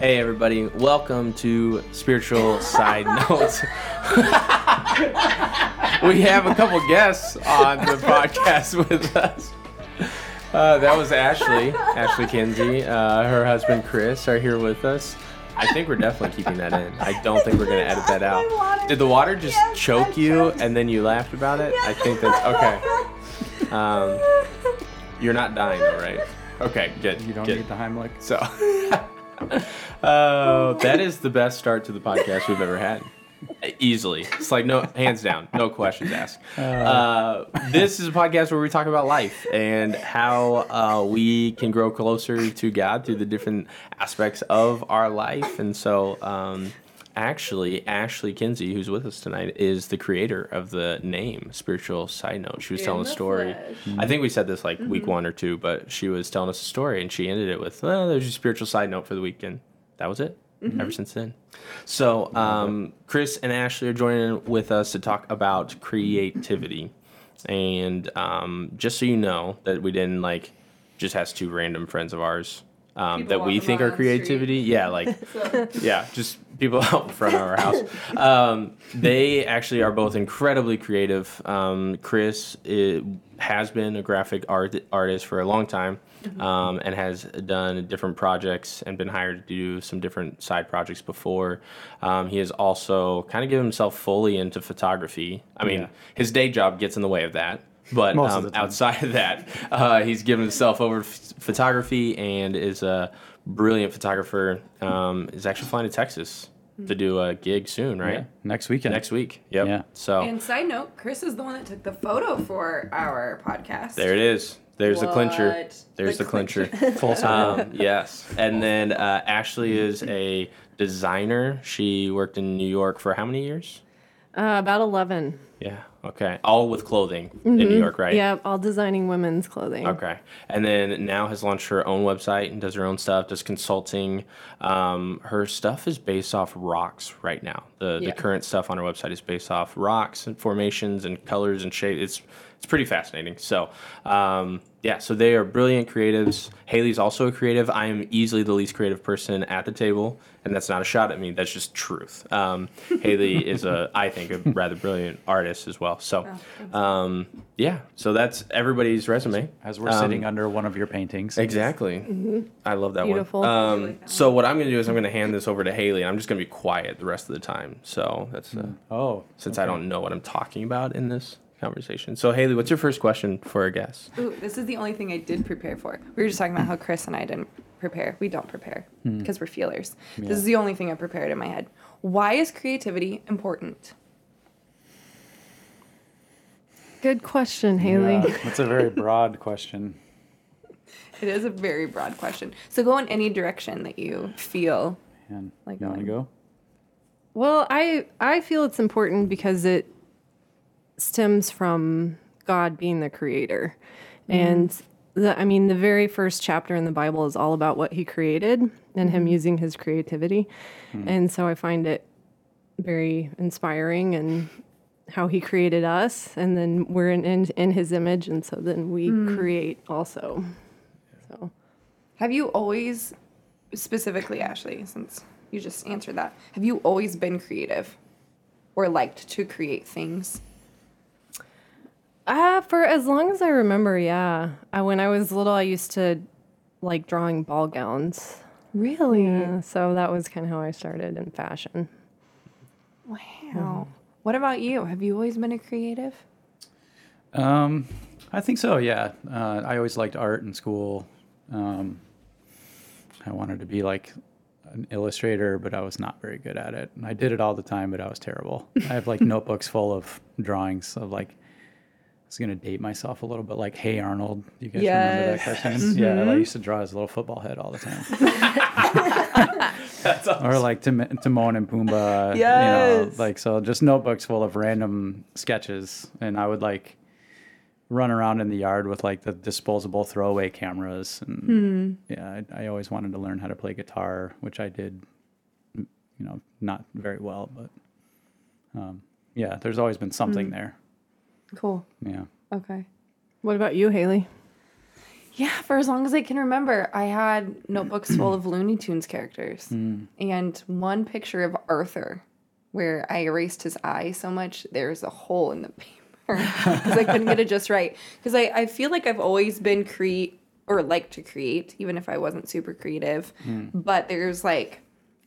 Hey, everybody, welcome to Spiritual Side Notes. we have a couple guests on the podcast with us. Uh, that was Ashley, Ashley Kinsey. Uh, her husband Chris are here with us. I think we're definitely keeping that in. I don't think we're going to edit that out. Did the water just Yes, choke you right. and then you laughed about it? I think that's okay. Um, you're not dying, though, right? Okay, good. You don't good. need the Heimlich. So, uh, that is the best start to the podcast we've ever had. Easily, it's like no hands down, no questions asked. Uh, this is a podcast where we talk about life and how uh, we can grow closer to God through the different aspects of our life. And so, um, actually, Ashley Kinsey, who's with us tonight, is the creator of the name Spiritual Side Note. She was In telling a the story. flesh. I think we said this like week one or two, but she was telling us a story and she ended it with, well, there's your spiritual side note for the weekend. That was it. Ever since then. So, um, Chris and Ashley are joining with us to talk about creativity. And um, just so you know that we didn't like just has two random friends of ours um, that we think are street. creativity. Yeah, like So, yeah, just people out in front of our house. Um, they actually are both incredibly creative. Um, Chris i has been a graphic art artist for a long time, um, and has done different projects and been hired to do some different side projects before. Um, he has also kind of given himself fully into photography. I mean, Yeah. his day job gets in the way of that. But Most of um, the outside of that, uh, he's given himself over to ph- photography and is a brilliant photographer. Um, is actually flying to Texas to do a gig soon, right? Yeah, next weekend. Next week. Yep. Yeah. So and side note, Chris is the one that took the photo for our podcast. there it is. There's the clincher. There's the, The clincher. Full circle. um, yes. And then uh, Ashley is a designer. She worked in New York for how many years? Uh, about 11. Yeah. Okay. All with clothing in New York, right? Yeah, all designing women's clothing. Okay. And then now has launched her own website and does her own stuff, does consulting. Um, her stuff is based off rocks right now. The the current stuff on her website is based off rocks and formations and colors and shapes. It's it's pretty fascinating. So um, yeah, so they are brilliant creatives. Haley's also a creative. I am easily the least creative person at the table, and that's not a shot at me. That's just truth. Um, Haley is a, I think, a rather brilliant artist as well. So, um, yeah. So that's everybody's resume. As we're Um, sitting under one of your paintings. Exactly. I love that Beautiful. one. I Um, like so what I'm going to do is I'm going to hand this over to Haley, and I'm just going to be quiet the rest of the time. So that's uh, Oh, since I don't know what I'm talking about in this conversation. So Haley, what's your first question for our guest? Ooh, this is the only thing I did prepare for. We were just talking about how Chris and I didn't prepare. We don't prepare hmm. because we're feelers. This is the only thing I prepared in my head. Why is creativity important? Good question, Haley. Yeah, that's a very broad question. It is a very broad question. So go in any direction that you feel. And Like you want to go? Well, I I feel it's important because it stems from God being the creator. Mm-hmm. And the I mean the very first chapter in the Bible is all about what he created and him mm-hmm. using his creativity. Mm-hmm. And so I find it very inspiring and how he created us and then we're in in, in his image and so then we mm. create also. So Have you always, specifically Ashley, since you just answered that, have you always been creative or liked to create things? Uh, for as long as I remember, yeah. I, when I was little, I used to like drawing ball gowns. Really? Yeah, so that was kind of how I started in fashion. Wow. What about you? Have you always been a creative? Um, I think so. Yeah. Uh, I always liked art in school. Um, I wanted to be like an illustrator, but I was not very good at it. And I did it all the time, but I was terrible. I have like notebooks full of drawings of like. I was gonna date myself a little bit, like Hey Arnold. You guys remember that Yes. cartoon? Mm-hmm. Yeah, I used to draw his little football head all the time. That's or like Tim- Timon and Pumbaa. You Yes. know, like so just notebooks full of random sketches, and I would like run around in the yard with like the disposable throwaway cameras, and hmm. yeah, I, I always wanted to learn how to play guitar, which I did, you know, not very well, but um, yeah, there's always been something hmm. there. Cool. Yeah. Okay. What about you, Haley? Yeah, for as long as I can remember, I had notebooks full of Looney Tunes characters and one picture of Arthur where I erased his eye so much there's a hole in the paper because I couldn't get it just right. Because I, I feel like I've always been create or like to create, even if I wasn't super creative. But there's like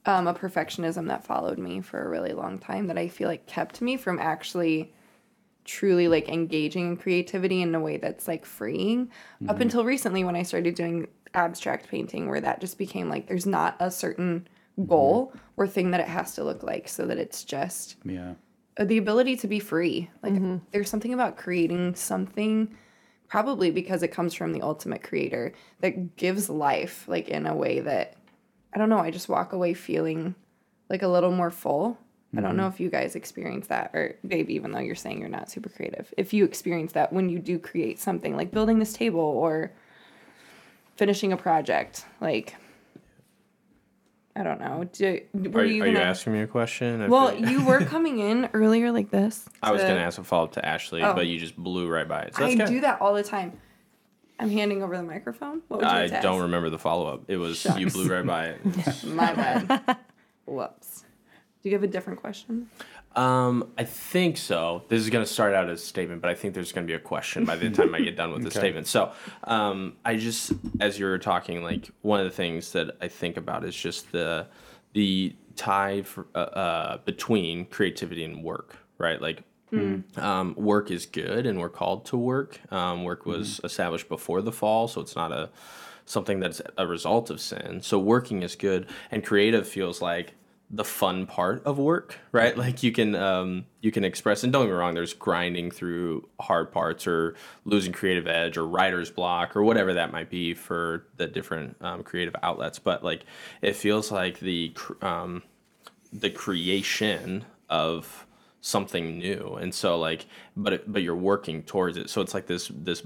um, a perfectionism that followed me for a really long time that I feel like kept me from actually truly like engaging in creativity in a way that's like freeing. Up mm-hmm. until recently when I started doing abstract painting where that just became like there's not a certain mm-hmm. goal or thing that it has to look like so that it's just Yeah. the ability to be free. Like mm-hmm. there's something about creating something probably because it comes from the ultimate creator that gives life like in a way that I don't know I just walk away feeling like a little more full I don't know mm-hmm. if you guys experience that, or Dave, even though you're saying you're not super creative, if you experience that when you do create something like building this table or finishing a project, like I don't know. Do, were Are, you, are you gonna- asking me a question? I Well, feel- you were coming in earlier like this. I was to- going to ask a follow up to Ashley, Oh. but you just blew right by it. So I good. do that all the time. I'm handing over the microphone. What would you I like to don't ask? remember the follow up. It was you blew right by it. My bad. Whoops. Do you have a different question? Um, I think so. This is going to start out as a statement, but I think there's going to be a question by the time I get done with the statement. So, um, I just, as you were talking, like one of the things that I think about is just the the tie for, uh, uh, between creativity and work, right? Like. Um, work is good, and we're called to work. Um, work was established before the fall, so it's not a something that's a result of sin. So working is good, and creative feels like the fun part of work, right? Like you can um, you can express, and don't get me wrong, there's grinding through hard parts or losing creative edge or writer's block or whatever that might be for the different um, creative outlets. But like it feels like the um, the creation of something new, and so like, but it, but you're working towards it. So it's like this this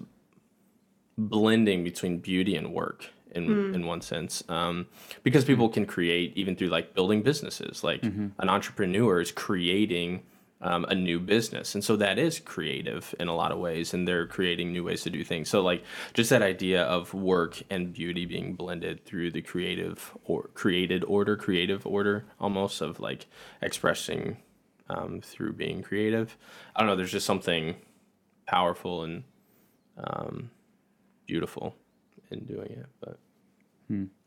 blending between beauty and work in in one sense um, because people can create even through like building businesses. Like an entrepreneur is creating um, a new business and so that is creative in a lot of ways and they're creating new ways to do things. So like just that idea of work and beauty being blended through the creative or created order creative order almost of like expressing um, through being creative. I don't know there's just something powerful and um, beautiful in doing it. But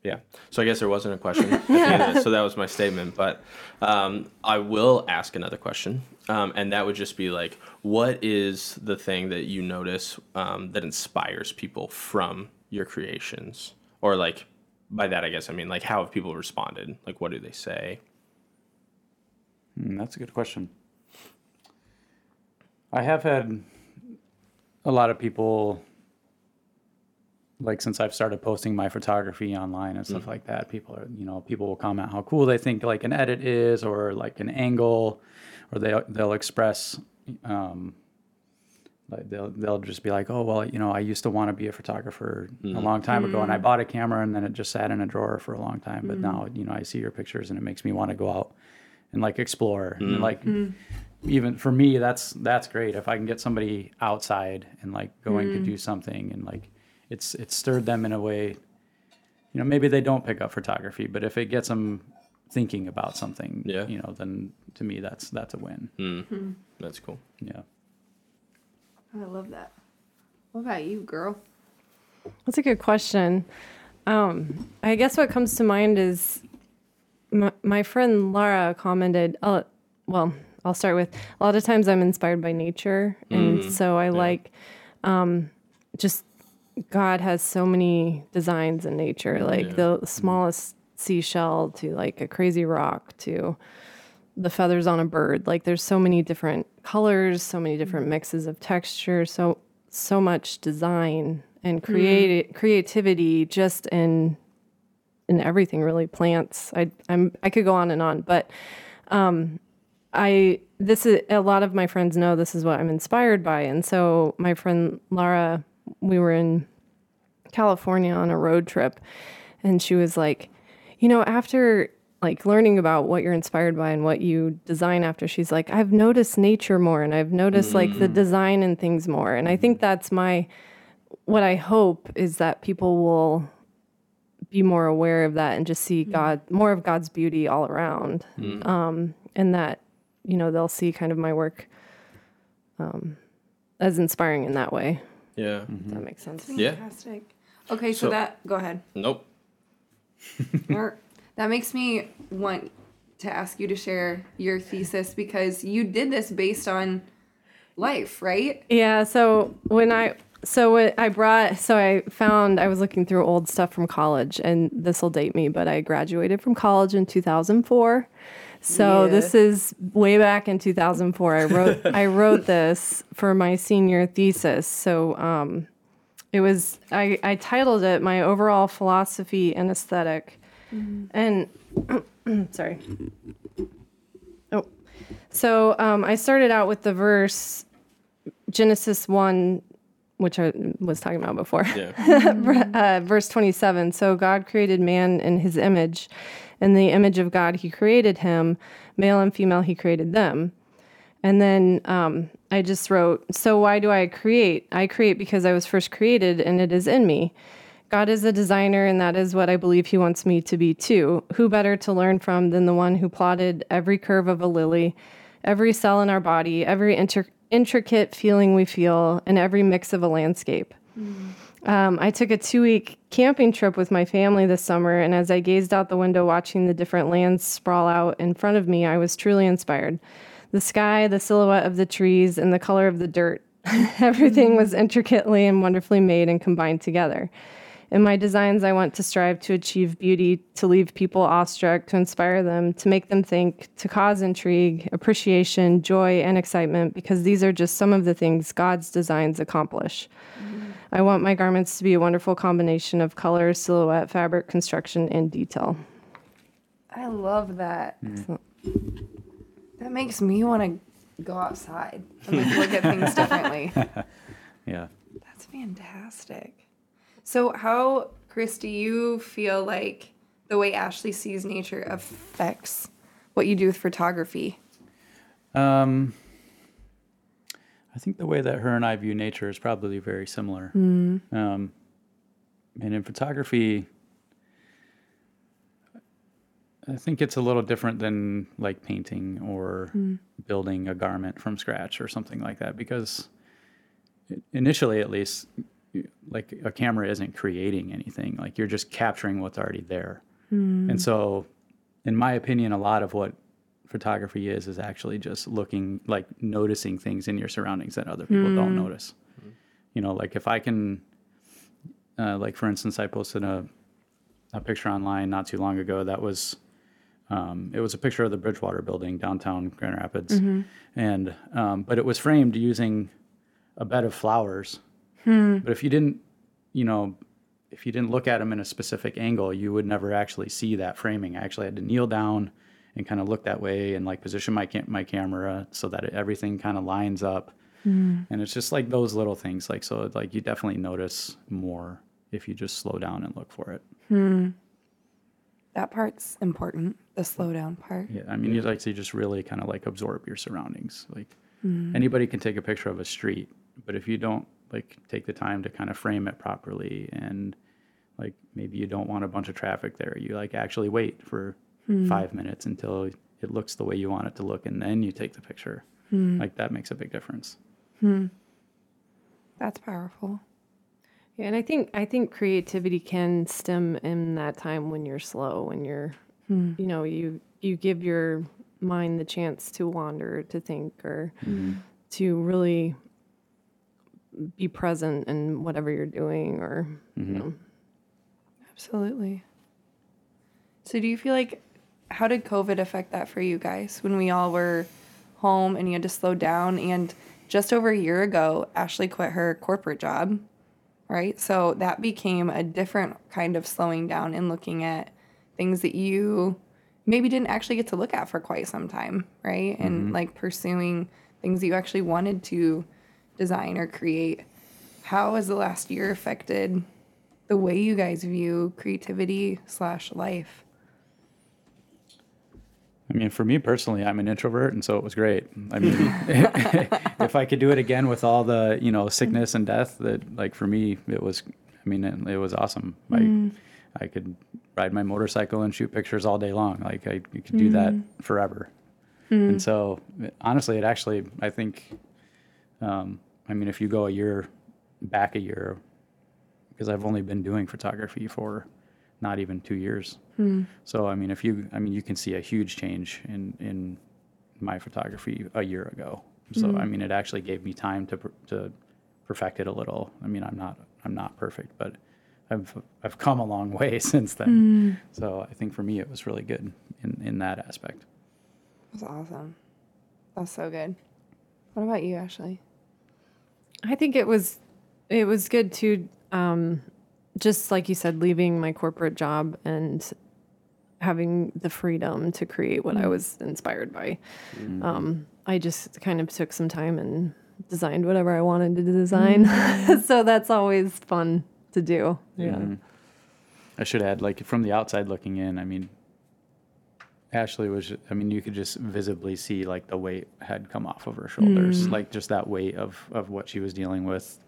yeah, so I guess there wasn't a question. At the end of it, so that was my statement. But um, I will ask another question, um, and that would just be like, what is the thing that you notice um, that inspires people from your creations, or like by that I guess I mean like how have people responded? Like what do they say? Mm, that's a good question. I have had a lot of people, like since I've started posting my photography online and stuff mm-hmm. like that, people are, you know, people will comment how cool they think like an edit is or like an angle, or they they'll express, um, like they'll they'll just be like, oh well, you know, I used to want to be a photographer a mm-hmm. long time ago, and I mm. bought a camera, and then it just sat in a drawer for a long time. But now, mm. you know, I see your pictures, and it makes me want to go out and like explore and mm. like even for me that's that's great. If i can get somebody outside and like going to do something and like it's it's stirred them in a way you know maybe they don't pick up photography but if it gets them thinking about something Yeah. you know then to me that's that's a win That's cool. yeah I love that. What about you, girl? That's a good question. Um, I guess what comes to mind is my, my friend Lara commented. Uh, well, I'll start with a lot of times I'm inspired by nature, and so I like um, just God has so many designs in nature, like the smallest seashell to like a crazy rock to the feathers on a bird. Like there's so many different colors, so many different mixes of texture, so so much design and create creativity just in in everything really plants. I I'm I could go on and on, but um I this is a lot of my friends know this is what I'm inspired by. And so my friend Lara, we were in California on a road trip and she was like, you know, after like learning about what you're inspired by and what you design after she's like i've noticed nature more and i've noticed like the design and things more and i think that's my what i hope is that people will be more aware of that and just see god more of god's beauty all around. Um, and that you know they'll see kind of my work um, as inspiring in that way Yeah. if that makes sense Yeah. Fantastic. Okay, so, So- that go ahead. Nope. Or- that makes me want to ask you to share your thesis because you did this based on life, right? Yeah. So when I so what I brought so I found I was looking through old stuff from college and this will date me, but I graduated from college in 2004. So Yeah. this is way back in 2004. I wrote I wrote this for my senior thesis. So um, it was I, I titled it my overall philosophy and esthetic and sorry oh so um, i started out with the verse genesis 1 which i was talking about before Yeah. uh, verse 27 so god created man in his image in the image of god he created him male and female he created them and then um, I just wrote, So why do I create? I create because I was first created and it is in me. God is a designer, and that is what I believe He wants me to be too. Who better to learn from than the one who plotted every curve of a lily, every cell in our body, every inter- intricate feeling we feel, and every mix of a landscape? Um, I took a two week camping trip with my family this summer, and as I gazed out the window watching the different lands sprawl out in front of me, I was truly inspired. The sky, the silhouette of the trees, and the color of the dirt. Everything was intricately and wonderfully made and combined together. In my designs, I want to strive to achieve beauty, to leave people awestruck, to inspire them, to make them think, to cause intrigue, appreciation, joy, and excitement, because these are just some of the things God's designs accomplish. I want my garments to be a wonderful combination of color, silhouette, fabric, construction, and detail. I love that. That makes me want to go outside and like, look at things differently. Yeah. That's fantastic. So, how, Chris, do you feel like the way Ashley sees nature affects what you do with photography? Um, I think the way that her and I view nature is probably very similar. Mm. Um, and in photography, I think it's a little different than like painting or mm. building a garment from scratch or something like that because initially, at least, like a camera isn't creating anything. Like you're just capturing what's already there. Mm. And so, in my opinion, a lot of what photography is is actually just looking like noticing things in your surroundings that other people don't notice. You know, like if I can, uh, like for instance, I posted a a picture online not too long ago that was. Um, it was a picture of the Bridgewater building downtown Grand Rapids, and um, but it was framed using a bed of flowers. But if you didn't, you know, if you didn't look at them in a specific angle, you would never actually see that framing. I actually had to kneel down and kind of look that way and like position my cam- my camera so that it, everything kind of lines up. Mm. And it's just like those little things. Like so, like you definitely notice more if you just slow down and look for it. Hmm. That part's important, the slow down part. Yeah, I mean, you like to just really kind of like absorb your surroundings. Like mm. anybody can take a picture of a street, but if you don't like take the time to kind of frame it properly and like maybe you don't want a bunch of traffic there, you like actually wait for Hmm. five minutes until it looks the way you want it to look, and then you take the picture. Hmm. Like that makes a big difference. Hmm. That's powerful. Yeah, and I think I think creativity can stem in that time when you're slow, when you're, you know, you you give your mind the chance to wander, to think, or mm-hmm. to really be present in whatever you're doing, or you mm-hmm. know. Absolutely. So, do you feel like how did COVID affect that for you guys when we all were home and you had to slow down? And just over a year ago, Ashley quit her corporate job, right? So that became a different kind of slowing down and looking at things that you maybe didn't actually get to look at for quite some time, right? And mm-hmm. like pursuing things that you actually wanted to design or create. How has the last year affected the way you guys view creativity slash life? I mean, for me personally, I'm an introvert, and so it was great. I mean, if I could do it again with all the you know sickness and death, that like for me, it was. I mean, it, it was awesome. I mm. I could ride my motorcycle and shoot pictures all day long. Like I you could do mm. that forever. And mm. so, honestly, it actually, I think, um, I mean, if you go a year back a year, because I've only been doing photography for not even two years. Hmm. So, I mean, if you, I mean, you can see a huge change in, in my photography a year ago. So, I hmm. mean, it actually gave me time to, to perfect it a little. I mean, I'm not, I'm not perfect, but I've, I've come a long way since then. Hmm. So I think for me, it was really good in, in that aspect. That's awesome. That's so good. What about you, Ashley? I think it was it was good to um, just like you said, leaving my corporate job and having the freedom to create what I mm. was inspired by. Mm. Um, I just kind of took some time and designed whatever I wanted to design. Mm. so that's always fun to do. Yeah. I should add, like from the outside looking in, I mean, Ashley was, I mean, you could just visibly see like the weight had come off of her shoulders, like just that weight of, of what she was dealing with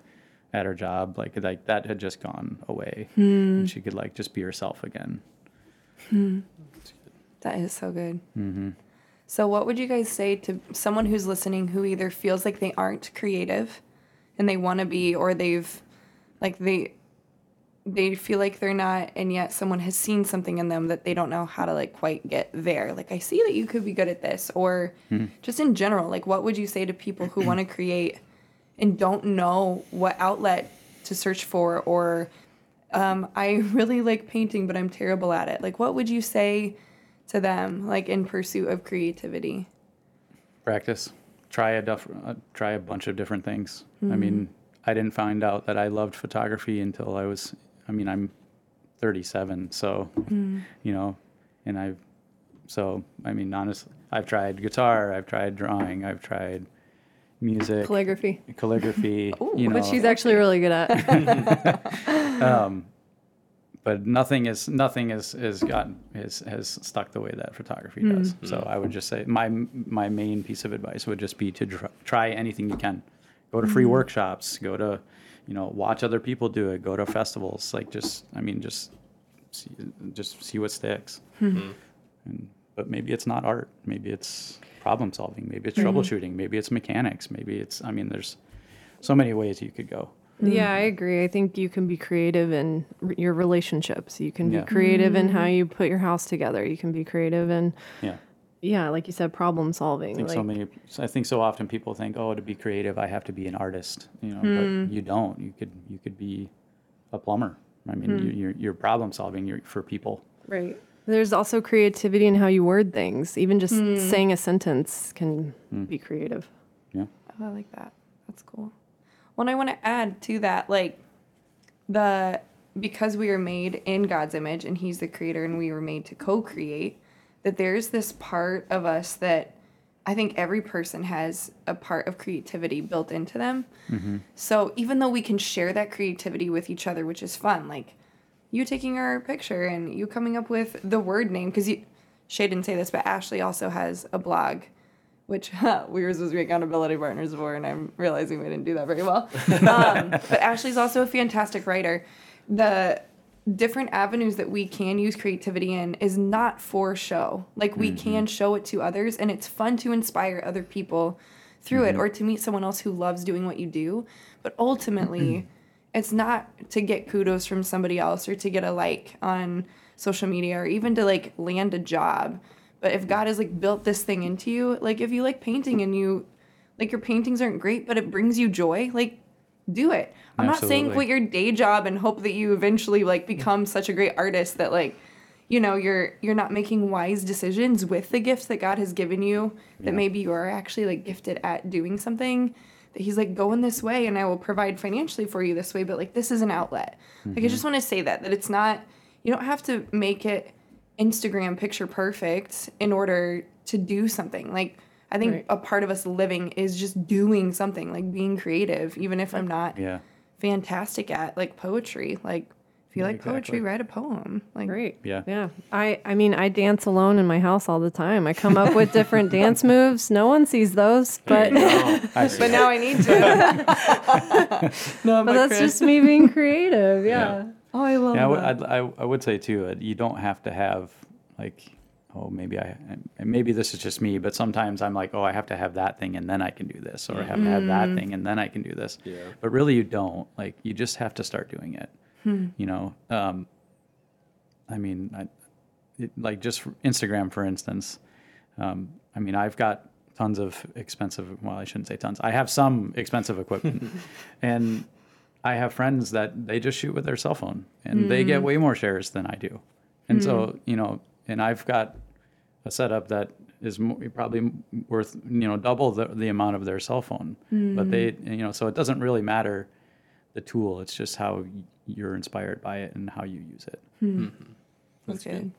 at her job, like, like that had just gone away. Hmm. And she could like just be herself again. Hmm. That is so good. Mm-hmm. So, what would you guys say to someone who's listening who either feels like they aren't creative and they want to be, or they've, like, they, they feel like they're not, and yet someone has seen something in them that they don't know how to, like, quite get there? Like, I see that you could be good at this, or hmm. just in general, like, what would you say to people who want to create and don't know what outlet to search for, or um, I really like painting, but I'm terrible at it. Like, what would you say to them, like in pursuit of creativity? practice try a duff, uh, try a bunch of different things i mean i didn't find out that i loved photography until i was i mean i'm 37 so you know and i've so i mean honestly i've tried guitar i've tried drawing i've tried music Calligraphy, calligraphy you know which she's actually really good at. Um, but nothing is nothing is is gotten is has stuck the way that photography hmm. does. So hmm. I would just say my my main piece of advice would just be to tr- try anything you can. Go to free hmm. workshops. Go to, you know, watch other people do it. Go to festivals. Like just I mean just see, just see what sticks. And, but maybe it's not art. Maybe it's problem solving. Maybe it's mm-hmm. troubleshooting. Maybe it's mechanics. Maybe it's I mean there's so many ways you could go. Mm-hmm. Yeah, I agree. I think you can be creative in r- your relationships. You can Yeah. be creative in mm-hmm. how you put your house together. You can be creative in, Yeah. yeah, like you said, problem solving. I think so many. I think so often people think, oh, to be creative, I have to be an artist. You know, but hmm. you don't. You could you could be a plumber. I mean, hmm. you, you're you're problem solving. You're for people. Right. There's also creativity in how you word things. Even just hmm. saying a sentence can hmm. be creative. Yeah. Oh, I like that. That's cool. Well, I want to add to that, like the because we are made in God's image and He's the creator and we were made to co-create, that there's this part of us that I think every person has a part of creativity built into them. Mm-hmm. So even though we can share that creativity with each other, which is fun, like you taking our picture and you coming up with the word name, because you, Shay didn't say this, but Ashley also has a blog, which we were supposed to be accountability partners for, and I'm realizing we didn't do that very well. um, but Ashley's also a fantastic writer. The different avenues that we can use creativity in is not for show. Like we mm-hmm. can show it to others, and it's fun to inspire other people through it mm-hmm. or to meet someone else who loves doing what you do. But ultimately, mm-hmm. It's not to get kudos from somebody else or to get a like on social media or even to like land a job. But if God has like built this thing into you, like if you like painting and you like your paintings aren't great, but it brings you joy, like do it. I'm not saying quit your day job and hope that you eventually like become such a great artist that like you know you're you're not making wise decisions with the gifts that God has given you that maybe you are actually like gifted at doing something that he's like going this way and I will provide financially for you this way but like this is an outlet. Like I mm-hmm. just want to say that that it's not you don't have to make it Instagram picture perfect in order to do something. Like I think Right. a part of us living is just doing something, like being creative, even if I'm not Yeah. fantastic at like poetry. Like If you like exactly. poetry, write a poem. Like Great. Yeah. Yeah. I I mean, I dance alone in my house all the time. I come up with different dance moves. No one sees those, but I see But now I need to. no, but that's just me being creative. Yeah. Oh, I love Yeah, I would, that. I'd, I, I would say too, uh, you don't have to have like, oh, maybe I, and maybe this is just me, but sometimes I'm like, oh, I have to have that thing and then I can do this, or I have to have that thing and then I can do this. Yeah. But really, you don't. Like, you just have to start doing it. You know, um, I mean, I, it, like just for Instagram, for instance. Um, I mean, I've got tons of expensive. Well, I shouldn't say tons. I have some expensive equipment, and I have friends that they just shoot with their cell phone, and they get way more shares than I do. And so, you know, and I've got a setup that is probably worth you know double the, the amount of their cell phone. But they, you know, so it doesn't really matter the tool. It's just how you're inspired by it and how you use it. That's good.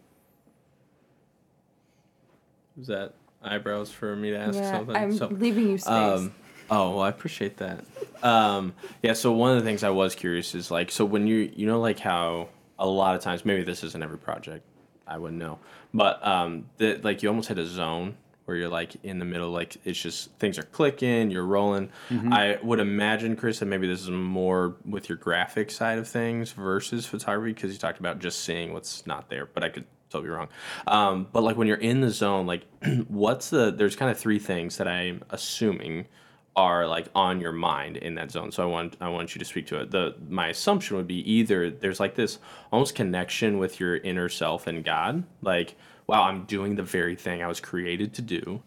Was that eyebrows for me to ask Yeah, something? I'm So- leaving you space. Um, oh, well, I appreciate that. Um, yeah. So one of the things I was curious is like, so when you, you know, like how a lot of times, maybe this isn't every project, I wouldn't know, but um, that like you almost hit a zone where you're like in the middle, like it's just things are clicking, you're rolling. I would imagine, Chris, that maybe this is more with your graphic side of things versus photography because you talked about just seeing what's not there, but I could totally be wrong. Um, but like when you're in the zone, like what's the there's kind of three things that I'm assuming are like on your mind in that zone. So I want I want you to speak to it. The my assumption would be either there's like this almost connection with your inner self and God, like wow, I'm doing the very thing I was created to do,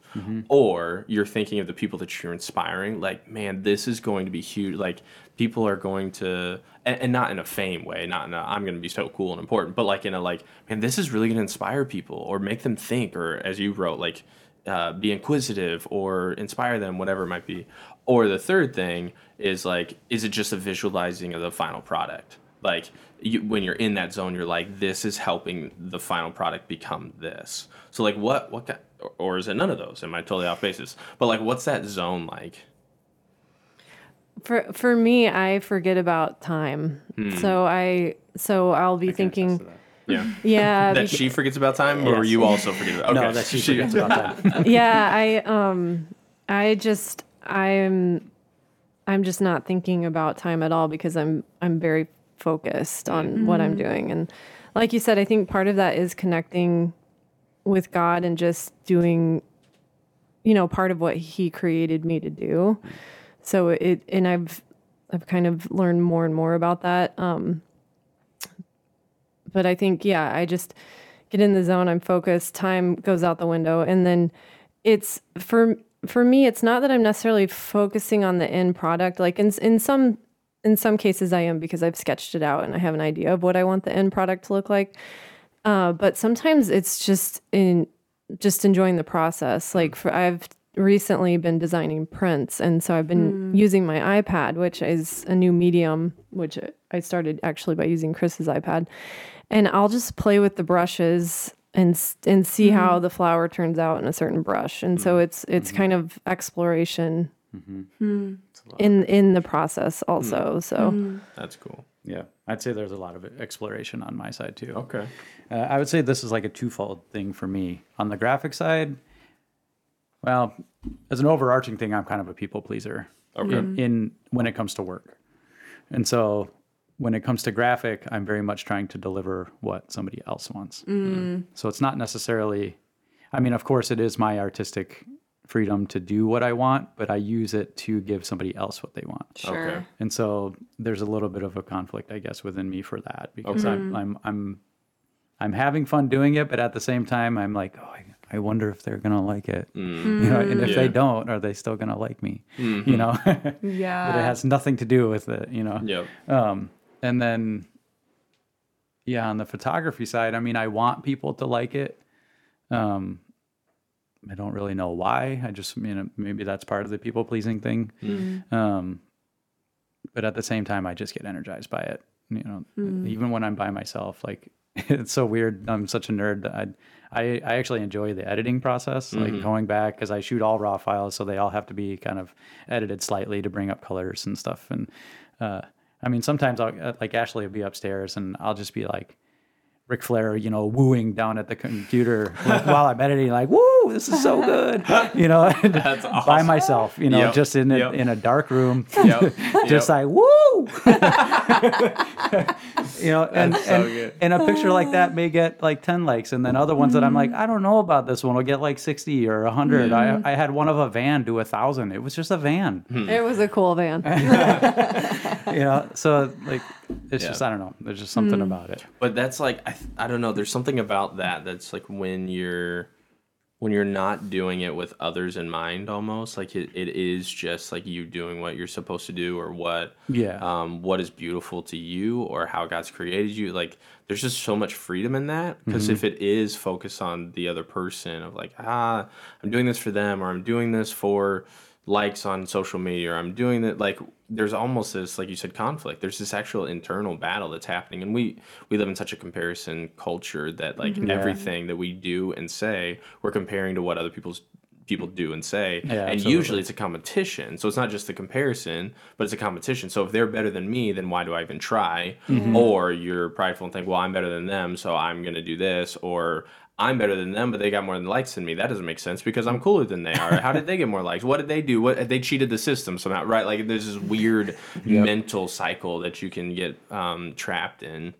or you're thinking of the people that you're inspiring, like man, this is going to be huge. Like people are going to, and, and not in a fame way, not in a I'm going to be so cool and important, but like in a like man, this is really going to inspire people or make them think, or as you wrote, like uh, be inquisitive or inspire them, whatever it might be. Or the third thing is like, is it just a visualizing of the final product? Like you, when you're in that zone, you're like, this is helping the final product become this. So like, what, what, ki- or, or is it none of those? Am I totally off basis? But like, what's that zone like? For for me, I forget about time. So I so I'll be thinking, Yeah. yeah, that beca- she forgets about time, or Yes. you also forget about? Okay. No, that she forgets about that. yeah, I um I just I'm I'm just not thinking about time at all because I'm I'm very focused on what I'm doing. And like you said I think part of that is connecting with God and just doing you know part of what he created me to do. So it and I've I've kind of learned more and more about that. Um but I think yeah, I just get in the zone, I'm focused, time goes out the window. And then it's for for me it's not that i'm necessarily focusing on the end product. Like in in some in some cases i am because i've sketched it out and i have an idea of what i want the end product to look like. Uh, but sometimes it's just in just enjoying the process. Like for i've recently been designing prints and so i've been mm. using my ipad which is a new medium which i started actually by using chris's ipad. And i'll just play with the brushes and and see how mm-hmm. the flower turns out in a certain brush. And so mm. it's it's mm-hmm. kind of exploration mm-hmm. hmm. In in the process also so mm-hmm. That's cool. Yeah, I'd say there's a lot of exploration on my side too. Okay. Uh, I would say this is like a twofold thing for me. On the graphic side, well, as an overarching thing, I'm kind of a people pleaser. Okay. In, mm-hmm. in when it comes to work, and so when it comes to graphic, I'm very much trying to deliver what somebody else wants. Mm. So it's not necessarily. I mean, of course, it is my artistic freedom to do what I want, but I use it to give somebody else what they want. Sure. Okay. And so there's a little bit of a conflict, I guess, within me for that because I'm I'm I'm I'm having fun doing it, but at the same time, I'm like, oh, I, I wonder if they're gonna like it, you know. And if Yeah. they don't, are they still gonna like me? You know, but Yeah. it has nothing to do with it, you know. Yep. Um, and then, yeah, on the photography side, I mean, I want people to like it. Um, I don't really know why. I just, you know, maybe that's part of the people pleasing thing. Um, but at the same time, I just get energized by it. You know, even when I'm by myself, like it's so weird. I'm such a nerd. that I, I, I actually enjoy the editing process, like going back because I shoot all raw files, so they all have to be kind of edited slightly to bring up colors and stuff. And uh, I mean, sometimes I'll uh, like Ashley will be upstairs and I'll just be like Ric Flair, you know, wooing down at the computer while I'm editing, like, "Woo, this is so good," you know, That's by myself, you know, Yep. just in a, Yep. in a dark room, Yep. just like woo, you know, and so and, good. and a picture like that may get like ten likes, and then other ones that I'm like, I don't know about this one will get like sixty or hundred. I I had one of a van do a thousand. It was just a van, Hmm. It was a cool van. You know. So like, it's Yeah. just I don't know. There's just something about it. But that's like I, I don't know. There's something about that that's like when you're when you're not doing it with others in mind, almost like it, it is just like you doing what you're supposed to do or what Yeah. um, what is beautiful to you or how God's created you. Like there's just so much freedom in that because if it is focused on the other person of like ah I'm doing this for them or I'm doing this for likes on social media or I'm doing that like there's almost this like you said conflict. There's this actual internal battle that's happening. And we we live in such a comparison culture that like everything that we do and say we're comparing to what other people's people do and say. Yeah, and absolutely. usually it's a competition. So it's not just the comparison but it's a competition. So if they're better than me then why do i even try? Mm-hmm. or you're prideful and think well i'm better than them so i'm going to do this or i'm better than them but they got more likes than me. That doesn't make sense because i'm cooler than they are. How did they get more likes? What did they do? What they cheated the system somehow right? Like there's this weird mental cycle that you can get um, trapped in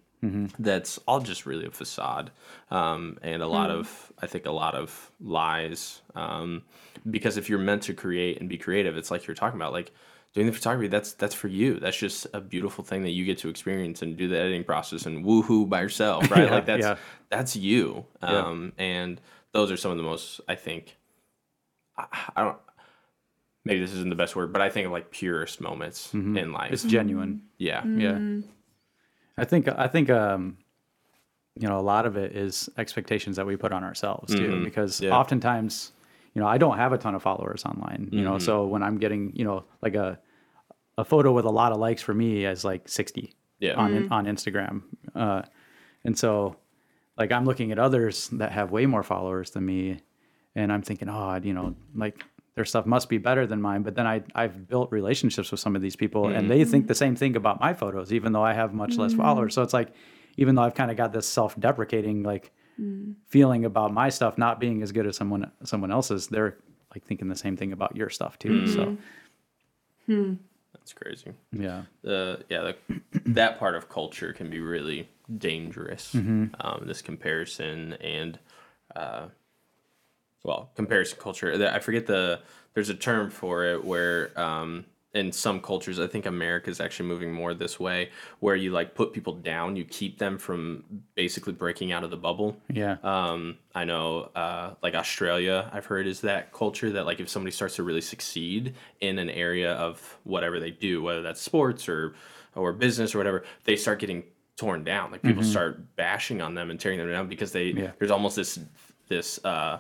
that's all just really a facade um, and a lot of i think a lot of lies um, because if you're meant to create and be creative it's like you're talking about like doing the photography that's that's for you that's just a beautiful thing that you get to experience and do the editing process and woohoo by yourself right Yeah, like that's yeah. that's you Yeah. um, and those are some of the most i think I, I don't maybe this isn't the best word but i think of like purest moments in life It's genuine. yeah Yeah. I think I think um you know a lot of it is expectations that we put on ourselves too because Yeah. oftentimes you know I don't have a ton of followers online, you know, so when I'm getting, you know, like a a photo with a lot of likes for me is like 60 Yeah. on mm-hmm. on Instagram. Uh and so like I'm looking at others that have way more followers than me and I'm thinking, oh, you know, like their stuff must be better than mine. But then I I've built relationships with some of these people, and they think mm-hmm. the same thing about my photos, even though I have much less mm-hmm. followers. So it's like, even though I've kind of got this self-deprecating like mm. feeling about my stuff not being as good as someone someone else's, they're like thinking the same thing about your stuff too. So hmm. That's crazy. Yeah, the yeah the, that part of culture can be really dangerous um, this comparison and uh, well comparison culture. I forget the there's a term for it where um, in some cultures i think america is actually moving more this way where you like put people down you keep them from basically breaking out of the bubble yeah, um, I know, uh, like Australia, I've heard is that culture that like if somebody starts to really succeed in an area of whatever they do, whether that's sports or or business or whatever, they start getting torn down. Like people start bashing on them and tearing them down because they Yeah. there's almost this this uh,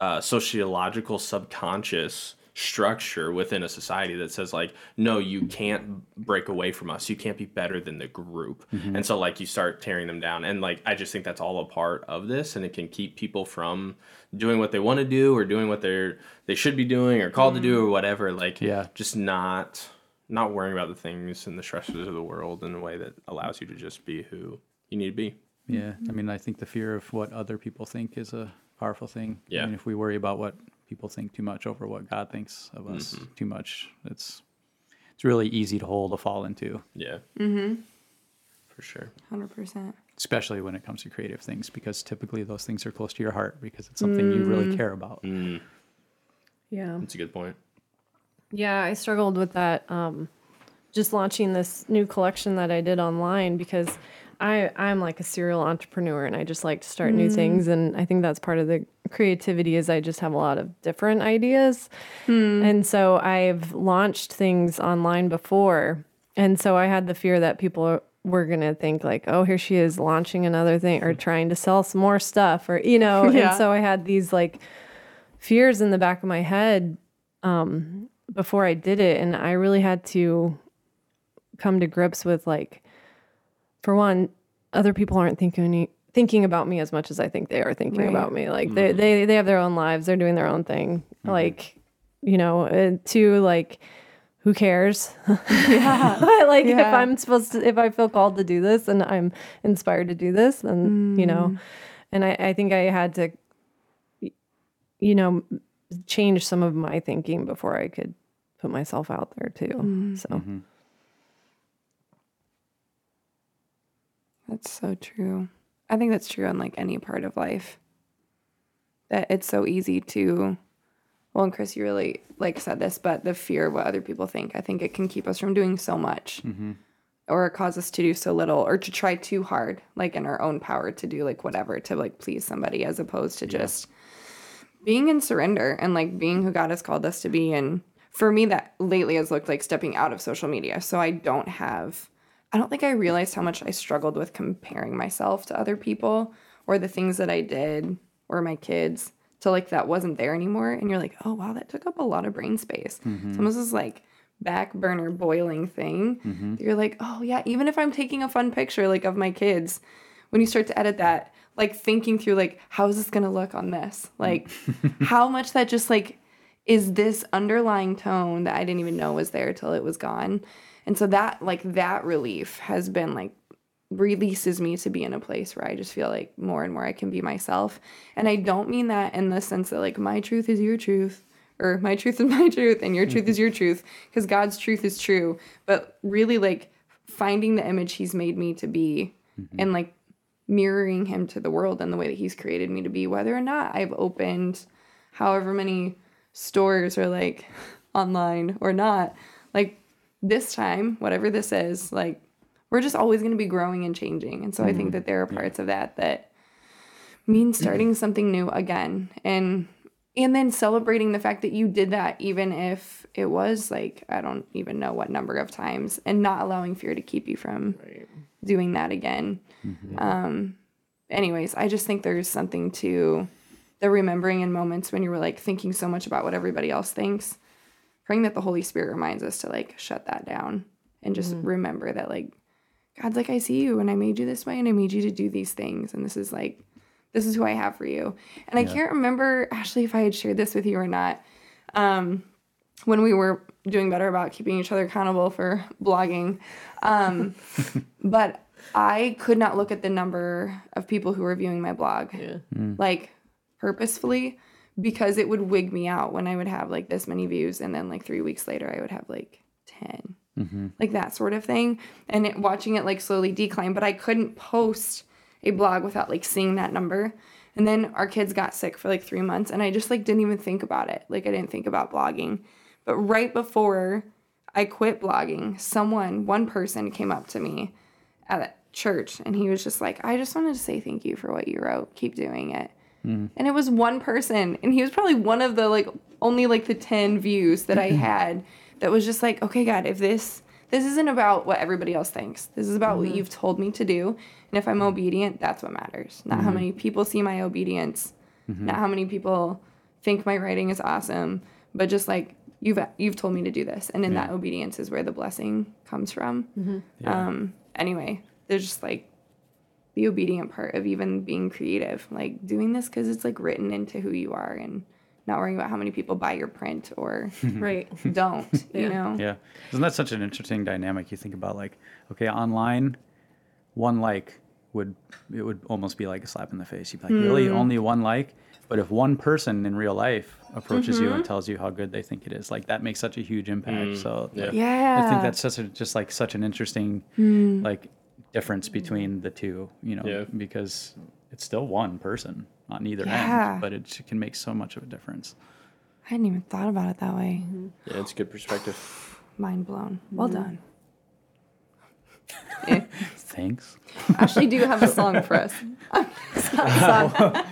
uh, sociological subconscious structure within a society that says like no you can't break away from us you can't be better than the group mm-hmm. and so like you start tearing them down and like i just think that's all a part of this and it can keep people from doing what they want to do or doing what they're they should be doing or called to do mm-hmm. or whatever like Yeah. just not not worrying about the things and the stresses of the world in a way that allows you to just be who you need to be yeah. I mean, I think the fear of what other people think is a powerful thing. Yeah. I mean, if we worry about what people think too much over what God thinks of us Mm-hmm. too much, it's it's really easy to hold a fall into. yeah mm-hmm for sure 100%. especially when it comes to creative things because typically those things are close to your heart because it's something you really care about Yeah. that's a good point Yeah, I struggled with that. Um, just launching this new collection that I did online because I I'm like a serial entrepreneur and I just like to start new things and I think that's part of the creativity is I just have a lot of different ideas. Hmm. And so I've launched things online before and so I had the fear that people were going to think like, "Oh, here she is launching another thing or trying to sell some more stuff or you know." Yeah. And so I had these like fears in the back of my head um, before I did it, and I really had to come to grips with like, for one, other people aren't thinking thinking about me as much as I think they are thinking Right. about me. Like they mm-hmm. they they have their own lives, they're doing their own thing. Mm-hmm. Like, you know, to like. who cares? Yeah. like if I'm supposed to, if I feel called to do this and I'm inspired to do this, then, you know, mm. and I, I think I had to, you know, change some of my thinking before I could put myself out there too. Mm. So, mm-hmm. That's so true. I think that's true in like any part of life. That it's so easy to well, and Chris, you really like said this, but the fear of what other people think, I think it can keep us from doing so much. Mm-hmm. Or cause us to do so little or to try too hard, like in our own power to do like whatever to like please somebody as opposed to just being in surrender and like being who God has called us to be. And for me, that lately has looked like stepping out of social media. So I don't have, I don't think I realized how much I struggled with comparing myself to other people or the things that I did or my kids to like that wasn't there anymore. And you're like, oh, wow, that took up a lot of brain space. Mm-hmm. It's almost this like back burner boiling thing. Mm-hmm. You're like, oh, yeah, even if I'm taking a fun picture like of my kids, when you start to edit that, like thinking through like how is this gonna look on this? Like how much that just like is this underlying tone that I didn't even know was there till it was gone. And so that like that relief has been like releases me to be in a place where I just feel like more and more I can be myself. And I don't mean that in the sense that like my truth is your truth or my truth is my truth and your truth is your truth because God's truth is true, but really like finding the image he's made me to be mm-hmm. and like mirroring him to the world and the way that he's created me to be whether or not I've opened however many stores or like online or not like this time whatever this is like we're just always going to be growing and changing. And so i think that there are parts of that that mean starting something new again. And and then celebrating the fact that you did that even if it was like i don't even know what number of times and not allowing fear to keep you from doing that again. Um anyways i just think there's something to the remembering in moments when you were like thinking so much about what everybody else thinks. Praying that the holy spirit reminds us to like shut that down and just remember that like god's like i see you and i made you this way and i made you to do these things and this is like this is who i have for you. And i can't remember actually if i had shared this with you or not um when we were doing better about keeping each other accountable for blogging um but i could not look at the number of people who were viewing my blog. Like purposefully because it would wig me out when I would have like this many views and then like three weeks later I would have like 10 mm-hmm. like that sort of thing. And it, watching it like slowly decline but I couldn't post a blog without like seeing that number. And then our kids got sick for like three months and I just like didn't even think about it. Like I didn't think about blogging. But right before I quit blogging someone one person came up to me at church and he was just like I just wanted to say thank you for what you wrote. Keep doing it Mm. and it was one person and he was probably one of the like only like the 10 views that i had that was just like okay god if this this isn't about what everybody else thinks. This is about what mm-hmm. you've told me to do. And if i'm obedient that's what matters. Not how mm-hmm. many people see my obedience. Mm-hmm. Not how many people think my writing is awesome. But just like you've you've told me to do this. And in that obedience is where the blessing comes from. Um anyway there's just like the obedient part of even being creative like doing this because it's like written into who you are and not worrying about how many people buy your print or right. don't you know Yeah. Isn't that such an interesting dynamic? You think about like, okay, online, one like would it would almost be like a slap in the face. You'd be like, hmm. really, only one like? But if one person in real life approaches you and mm-hmm. tells you how good they think it is, like that makes such a huge impact. Mm. so yeah. yeah I think that's such a just like such an interesting Hmm. like difference between the two, you know, Yeah. because it's still one person on either Yeah. end, but it can make so much of a difference. i hadn't even thought about it that way Yeah, it's a good perspective. mind blown well mm-hmm. done Thanks. ashley do you have a song for us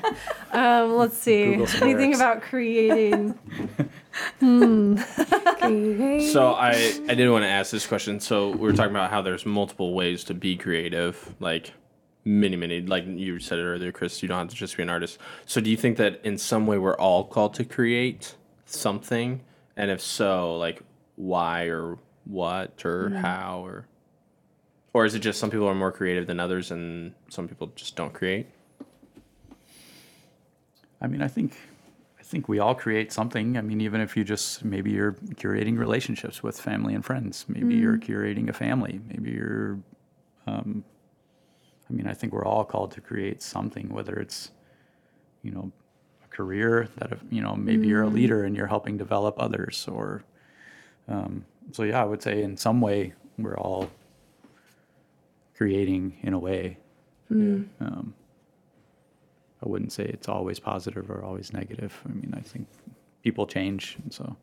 Um, let's see. Anything about creating? So I I did want to ask this question. So we were talking about how there's multiple ways to be creative, like many many like you said it earlier, Chris. You don't have to just be an artist. So do you think that in some way we're all called to create something, and if so, like why or what or how or or is it just some people are more creative than others and some people just don't create? I mean, I think, I think we all create something. I mean, even if you just maybe you're curating relationships with family and friends, maybe you're curating a family, maybe you're. Um, I mean, I think we're all called to create something, whether it's, you know, a career that you know maybe you're a leader and you're helping develop others, or. Um, so yeah, I would say in some way we're all creating in a way. Um, I wouldn't say it's always positive or always negative. I mean, I think people change, and so.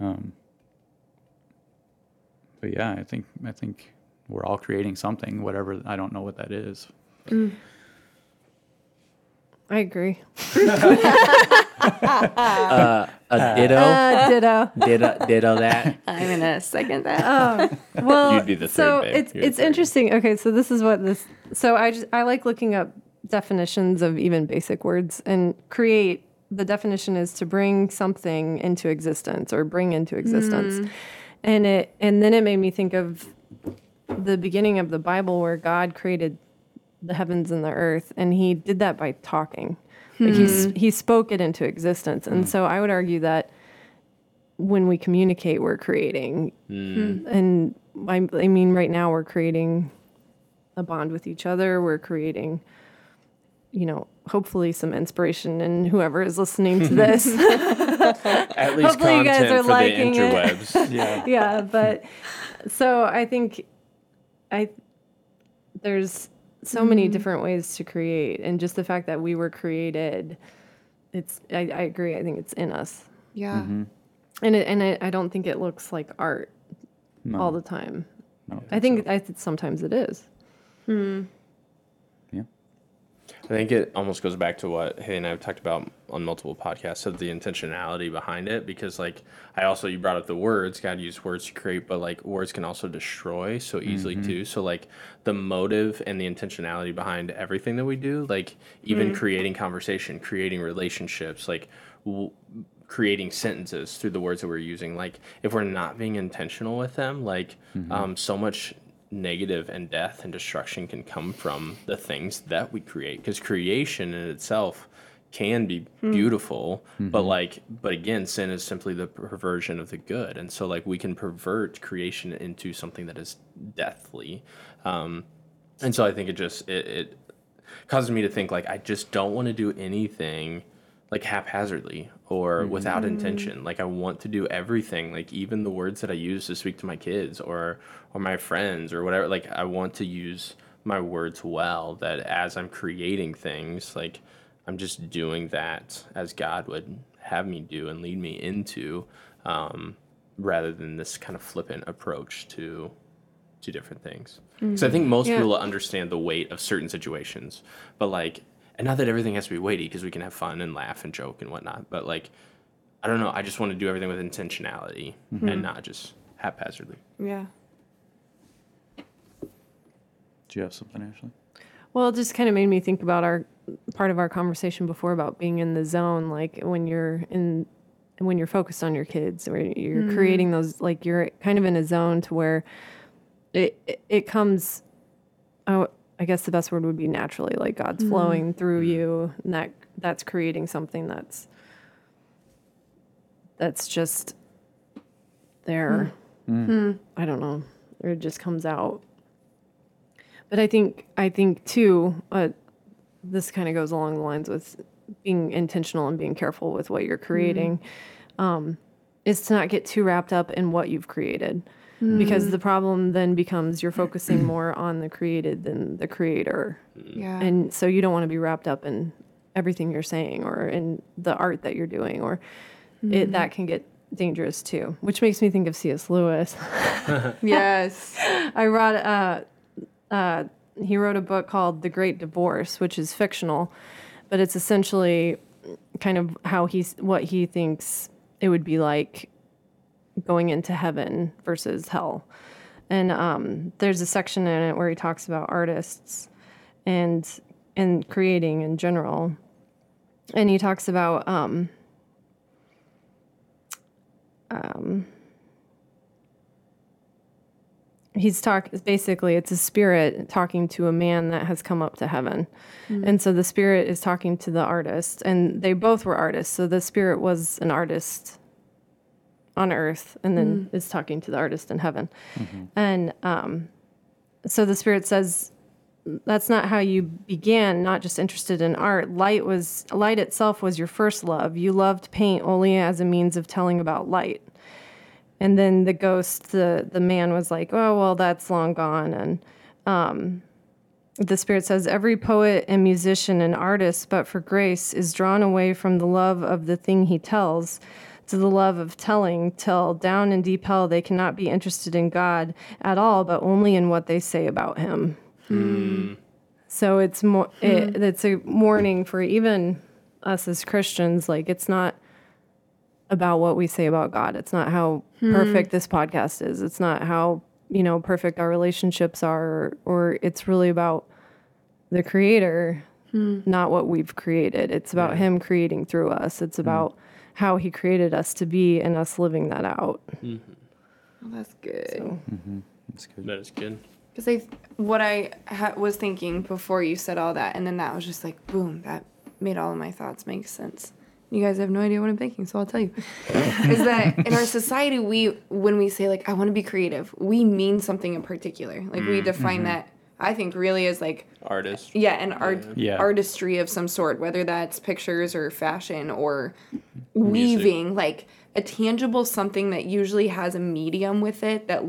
Um, but yeah, I think I think we're all creating something, whatever. I don't know what that is. I agree. Uh, a ditto, Uh, ditto. ditto, ditto that. I'm gonna second that. Well, You'd be the so third, babe. it's You're it's third. interesting. Okay, so this is what this. So I just I like looking up definitions of even basic words and create. The definition is to bring something into existence or bring into existence, and it and then it made me think of the beginning of the Bible where God created the heavens and the earth, and He did that by talking. Like he hmm. he spoke it into existence, and hmm. so I would argue that when we communicate, we're creating. Hmm. And I, I mean, right now we're creating a bond with each other. We're creating, you know, hopefully some inspiration in whoever is listening to this. At least Hopefully you guys are for liking the it. Yeah. yeah, but so I think I there's so many mm-hmm. different ways to create, and just the fact that we were created, it's I, I agree. I think it's in us, Yeah. Mm-hmm. and it, and I, I don't think it looks like art all the time. No, I think I think sometimes it is. Yeah. I think it almost goes back to what Haley and I have talked about on multiple podcasts of the intentionality behind it. Because, like, I also, you brought up the words, God used words to create, but like, words can also destroy so easily mm-hmm. too. So, like, the motive and the intentionality behind everything that we do, like, even mm-hmm. creating conversation, creating relationships, like, w- creating sentences through the words that we're using, like, if we're not being intentional with them, like, mm-hmm. um, so much negative and death and destruction can come from the things that we create. Because creation in itself can be beautiful but like but again sin is simply the perversion of the good. And so like we can pervert creation into something that is deathly. Um and so i think it just it, it causes me to think like i just don't want to do anything like haphazardly or without intention. Like I want to do everything, like even the words that I use to speak to my kids or or my friends or whatever. Like I want to use my words well. That as I'm creating things, like I'm just doing that as God would have me do and lead me into, um, rather than this kind of flippant approach to to different things. So I think most Yeah. people understand the weight of certain situations, but like, and not that everything has to be weighty because we can have fun and laugh and joke and whatnot. But like, I don't know. I just want to do everything with intentionality mm-hmm. and not just haphazardly. Yeah. Do you have something, Ashley? Well, it just kind of made me think about our part of our conversation before about being in the zone, like when you're in when you're focused on your kids or you're mm-hmm. creating those like you're kind of in a zone to where it it, it comes oh, I guess the best word would be naturally like God's mm-hmm. flowing through you and that that's creating something that's that's just there. Hmm. Hmm. Hmm. I don't know. Or it just comes out. But I think I think too, uh, this kind of goes along the lines with being intentional and being careful with what you're creating. Mm-hmm. Um, is to not get too wrapped up in what you've created, because the problem then becomes you're focusing more on the created than the creator, Yeah. and so you don't want to be wrapped up in everything you're saying or in the art that you're doing, or it that can get dangerous too. Which makes me think of C.S. Lewis. yes. I read uh, uh, he wrote a book called The Great Divorce, which is fictional, but it's essentially kind of how he's what he thinks it would be like going into heaven versus hell. And um, there's a section in it where he talks about artists and and creating in general. And he talks about um, he's talk basically it's a spirit talking to a man that has come up to heaven and so the spirit is talking to the artist and they both were artists so the spirit was an artist on earth and then is talking to the artist in heaven. And um, so the spirit says that's not how you began not just interested in art. Light was light itself was your first love. You loved paint only as a means of telling about light. And then the ghost the the man was like oh well that's long gone. And um, the spirit says every poet and musician and artist but for grace is drawn away from the love of the thing he tells to the love of telling till down in deep hell they cannot be interested in god at all but only in what they say about him hmm. so it's more hmm. it, it's a warning for even us as christians like it's not about what we say about God. It's not how hmm. perfect this podcast is. It's not how, you know, perfect our relationships are or, or it's really about the creator, not what we've created. It's about him creating through us. It's about how he created us to be and us living that out. Oh, that's good. Mm-hmm. That's good. That is good. Because I, what I ha- was thinking before you said all that, and then that was just like, boom, that made all of my thoughts make sense. You guys have no idea what I'm thinking, so I'll tell you. is that in our society, we when we say like I want to be creative, we mean something in particular. Like we mm-hmm. define that. I think really is like Artist. yeah, an art Yeah. artistry of some sort, whether that's pictures or fashion or weaving, like a tangible something that usually has a medium with it that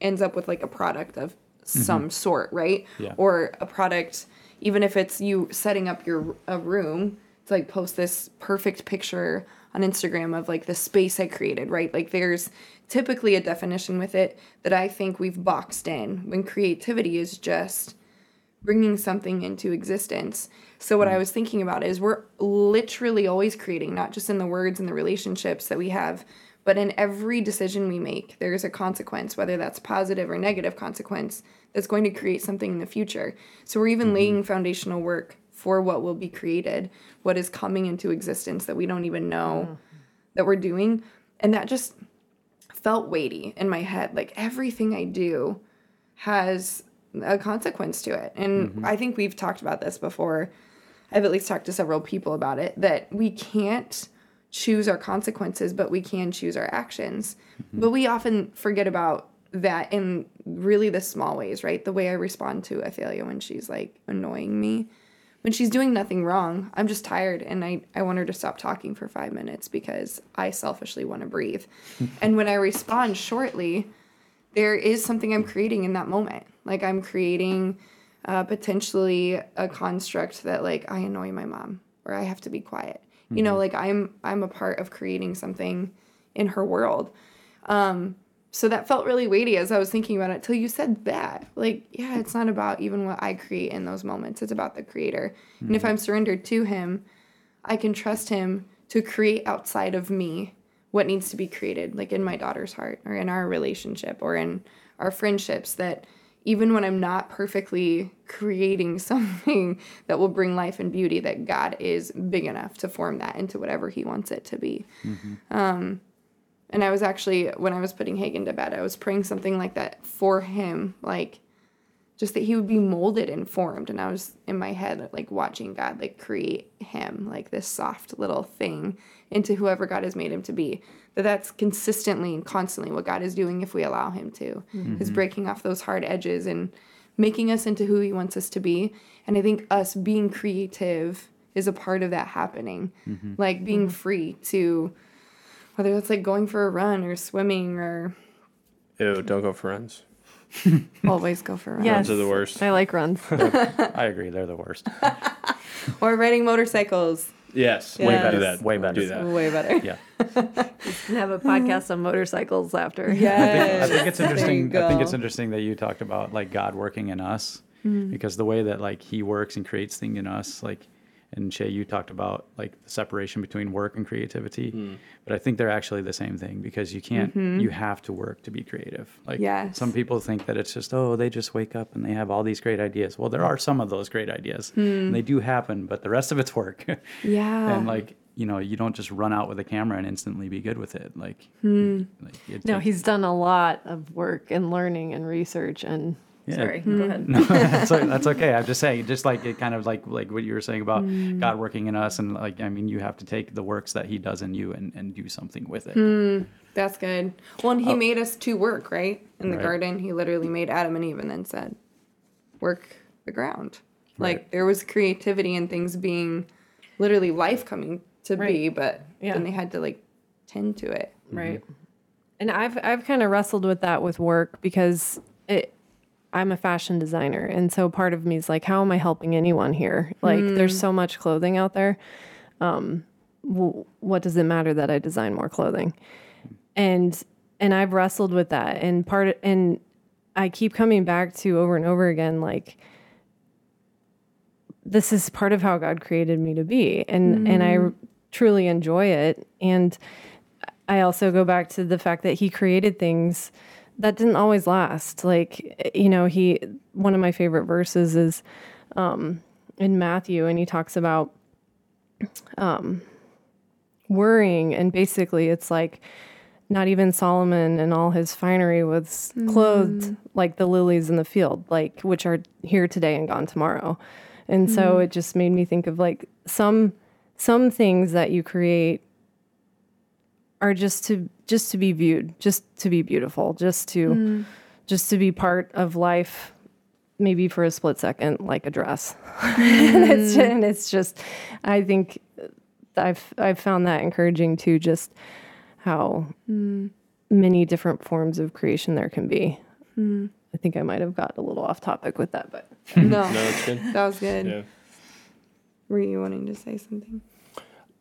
ends up with like a product of mm-hmm. some sort, right? Yeah. Or a product, even if it's you setting up your a room to like post this perfect picture on Instagram of like the space I created, right? Like there's typically a definition with it that I think we've boxed in when creativity is just bringing something into existence. So what I mm. was thinking about is we're literally always creating, not just in the words and the relationships that we have, but in every decision we make, there's a consequence, whether that's positive or negative consequence, that's going to create something in the future. So we're even mm-hmm. laying foundational work for what will be created, what is coming into existence that we don't even know mm-hmm. that we're doing. And that just felt weighty in my head. Like everything I do has a consequence to it. And mm-hmm. I think we've talked about this before. I've at least talked to several people about it that we can't choose our consequences, but we can choose our actions. Mm-hmm. But we often forget about that in really the small ways, right? The way I respond to Athalia when she's like annoying me. When she's doing nothing wrong, I'm just tired and I, I want her to stop talking for five minutes because I selfishly want to breathe. and when I respond shortly, there is something I'm creating in that moment. Like I'm creating uh, potentially a construct that like I annoy my mom or I have to be quiet. You know, like I'm I'm a part of creating something in her world. Um, so that felt really weighty as I was thinking about it till you said that. Like, yeah, it's not about even what I create in those moments. It's about the creator. And if I'm surrendered to him, I can trust him to create outside of me what needs to be created, like in my daughter's heart or in our relationship or in our friendships, that even when I'm not perfectly creating something that will bring life and beauty, that God is big enough to form that into whatever He wants it to be. Um, and I was actually, when I was putting Hagen to bed, I was praying something like that for him, like just that he would be molded and formed. And I was in my head, like watching God, like create him, like this soft little thing into whoever God has made him to be. That that's consistently and constantly what God is doing if we allow him to, mm-hmm. is breaking off those hard edges and making us into who he wants us to be. And I think us being creative is a part of that happening, mm-hmm. like being free to whether it's like going for a run or swimming or Ew, don't go for runs. always go for runs. Yes. Runs are the worst. I like runs. I agree. They're the worst. or riding motorcycles Yes. Way do better. that. Way better. Do that. way better Yeah. have a podcast on motorcycles after. Yeah. I yes think it's interesting. I think it's interesting that you talked about like God working in us, mm. because the way that like He works and creates things in us, like, and Shay, you talked about like the separation between work and creativity, hmm. but I think they're actually the same thing because you can't, mm-hmm. you have to work to be creative. Like, Yes. some people think that it's just oh they just wake up and they have all these great ideas. Well, there are some of those great ideas, hmm. and they do happen, but the rest of it's work. yeah and like you know you don't just run out with a camera and instantly be good with it. Like, hmm. like No, takes- he's done a lot of work and learning and research and Yeah. sorry, go hmm. ahead. no, that's, that's okay. I'm just saying, just like it kind of like like what you were saying about hmm. God working in us, and like I mean, you have to take the works that He does in you and, and do something with it. Hmm. That's good. Well, and he oh. made us to work, right? In the Right. garden, he literally made Adam and Eve and then said, work the ground. Like there was creativity and things being literally life coming to be, but Yeah. then they had to like tend to it. Mm-hmm. Right. And I've I've kind of wrestled with that with work because it I'm a fashion designer and so part of me is like how am I helping anyone here? Like there's so much clothing out there. Um w- what does it matter that I design more clothing? And and I've wrestled with that and part and I keep coming back to over and over again like this is part of how God created me to be and and I truly enjoy it and I also go back to the fact that he created things that didn't always last. Like, you know, he, one of my favorite verses is um, in Matthew, and he talks about um, worrying. And basically, it's like not even Solomon and all his finery was clothed like the lilies in the field, like which are here today and gone tomorrow. And so it just made me think of like some some things that you create are just to just to be viewed, just to be beautiful, just to mm. just to be part of life maybe for a split second like a dress. and, it's, mm. and it's just I think I've I've found that encouraging too just how mm. many different forms of creation there can be. I think I might have got a little off topic with that, but No, No, that's good. that was good. Yeah. Were you wanting to say something?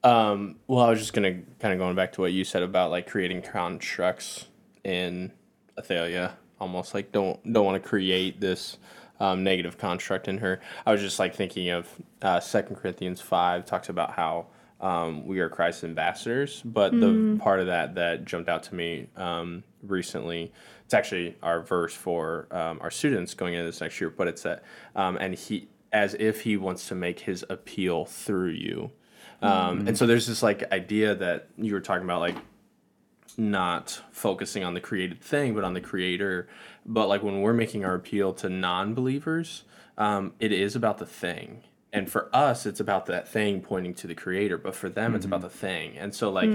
Um, well, I was just gonna kind of going back to what you said about like creating constructs in Athalia, almost like don't don't want to create this um, negative construct in her. I was just like thinking of uh, Second Corinthians five talks about how um, we are Christ's ambassadors, but the part of that that jumped out to me um, recently, it's actually our verse for um, our students going into this next year, but it's that um, and he as if he wants to make his appeal through you. Um, and so there's this like idea that you were talking about, like not focusing on the created thing, but on the creator. But like when we're making our appeal to non-believers, um, it is about the thing. And for us, it's about that thing pointing to the creator. But for them, it's about the thing. And so like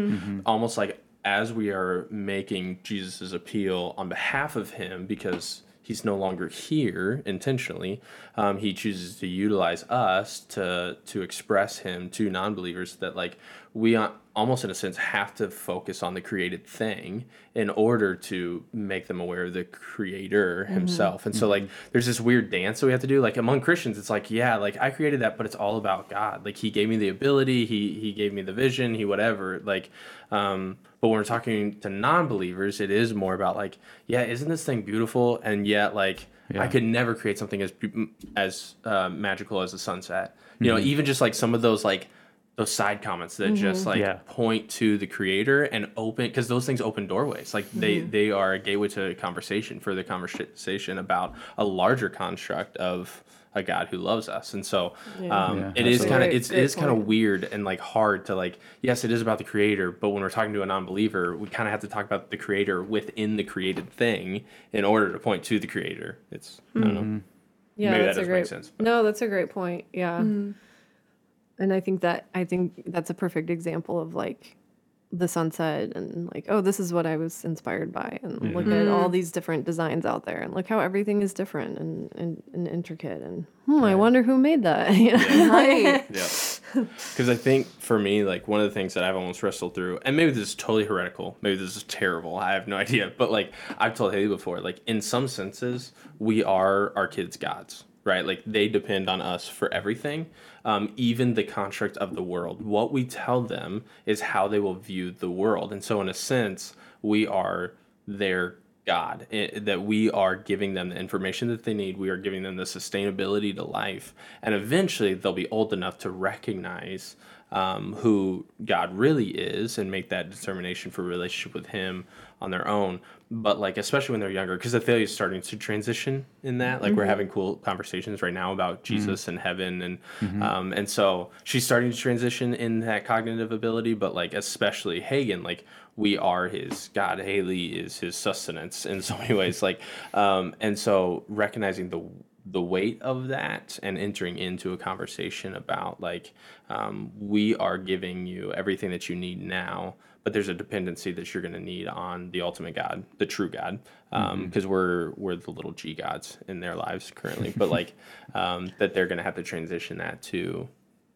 almost like as we are making Jesus' appeal on behalf of him, because he's no longer here intentionally. Um, he chooses to utilize us to to express him to non-believers that like we uh, almost in a sense have to focus on the created thing in order to make them aware of the creator himself. And so like there's this weird dance that we have to do. Like among Christians, it's like yeah, like I created that, but it's all about God. Like He gave me the ability, He He gave me the vision, He whatever. Like, um, but when we're talking to non-believers, it is more about like yeah, isn't this thing beautiful? And yet like I could never create something as as uh, magical as the sunset. You know, even just like some of those like those side comments that just mm-hmm. like Yeah. point to the creator and open because those things open doorways. Like they mm-hmm. they are a gateway to conversation, further conversation about a larger construct of a God who loves us. And so um, Yeah, it is kind of Great- it's it great is kind of weird and like hard to like yes it is about the creator but when we're talking to a non-believer we kind of have to talk about the creator within the created thing in order to point to the creator it's i don't know mm-hmm. Yeah, Maybe that that's a great. make sense. No, that's a great point. Yeah, and I think that I think that's a perfect example of like the sunset and like oh this is what I was inspired by. And look at all these different designs out there and look how everything is different and and, and intricate and hmm, I wonder who made that. You know? Right. yeah. Because i think for me like one of the things that i've almost wrestled through and maybe this is totally heretical maybe this is terrible i have no idea but like i've told haley before like in some senses we are our kids gods right? Like they depend on us for everything um, even the construct of the world. What we tell them is how they will view the world. And so in a sense we are their God, i- that we are giving them the information that they need. We are giving them the sustainability to life. And eventually they'll be old enough to recognize um, who God really is and make that determination for relationship with Him on their own. But like, especially when they're younger, because Athalia is starting to transition in that. Like, we're having cool conversations right now about Jesus and heaven, and um, and so she's starting to transition in that cognitive ability. But like, especially Hagen, like we are his God. Haley is his sustenance in so many ways. Like, um, and so recognizing the the weight of that and entering into a conversation about like um, we are giving you everything that you need now but there's a dependency that you're going to need on the ultimate god the true god because we're we're the little g gods in their lives currently but like um, that they're going to have to transition that to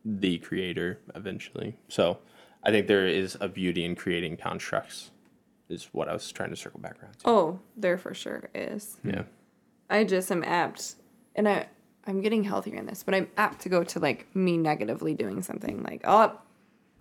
the creator eventually so i think there is a beauty in creating constructs is what i was trying to circle back around to Oh, there for sure is. yeah I just am apt, and I I'm getting healthier in this, but I'm apt to go to like me negatively doing something like oh,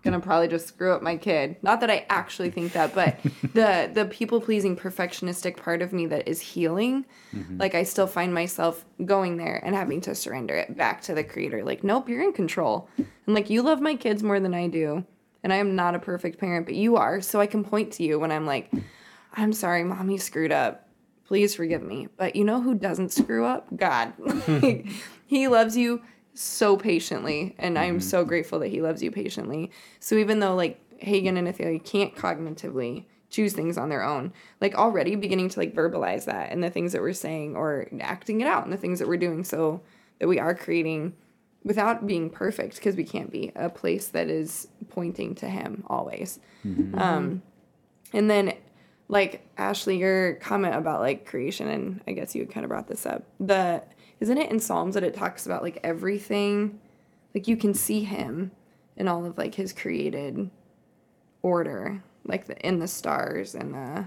gonna probably just screw up my kid. Not that I actually think that, but the the people pleasing perfectionistic part of me that is healing, mm-hmm. like I still find myself going there and having to surrender it back to the creator. Like nope, you're in control, and like you love my kids more than I do, and I am not a perfect parent, but you are, so I can point to you when I'm like, I'm sorry, mommy screwed up please forgive me. But you know who doesn't screw up? God. Like, he loves you so patiently, and I'm mm-hmm. so grateful that he loves you patiently. So even though like Hagen and Athalia can't cognitively choose things on their own, like already beginning to like verbalize that and the things that we're saying or acting it out and the things that we're doing so that we are creating without being perfect because we can't be a place that is pointing to him always. Um, and then like Ashley, your comment about like creation, and I guess you kind of brought this up. The isn't it in Psalms that it talks about like everything, like you can see him in all of like his created order, like the in the stars and the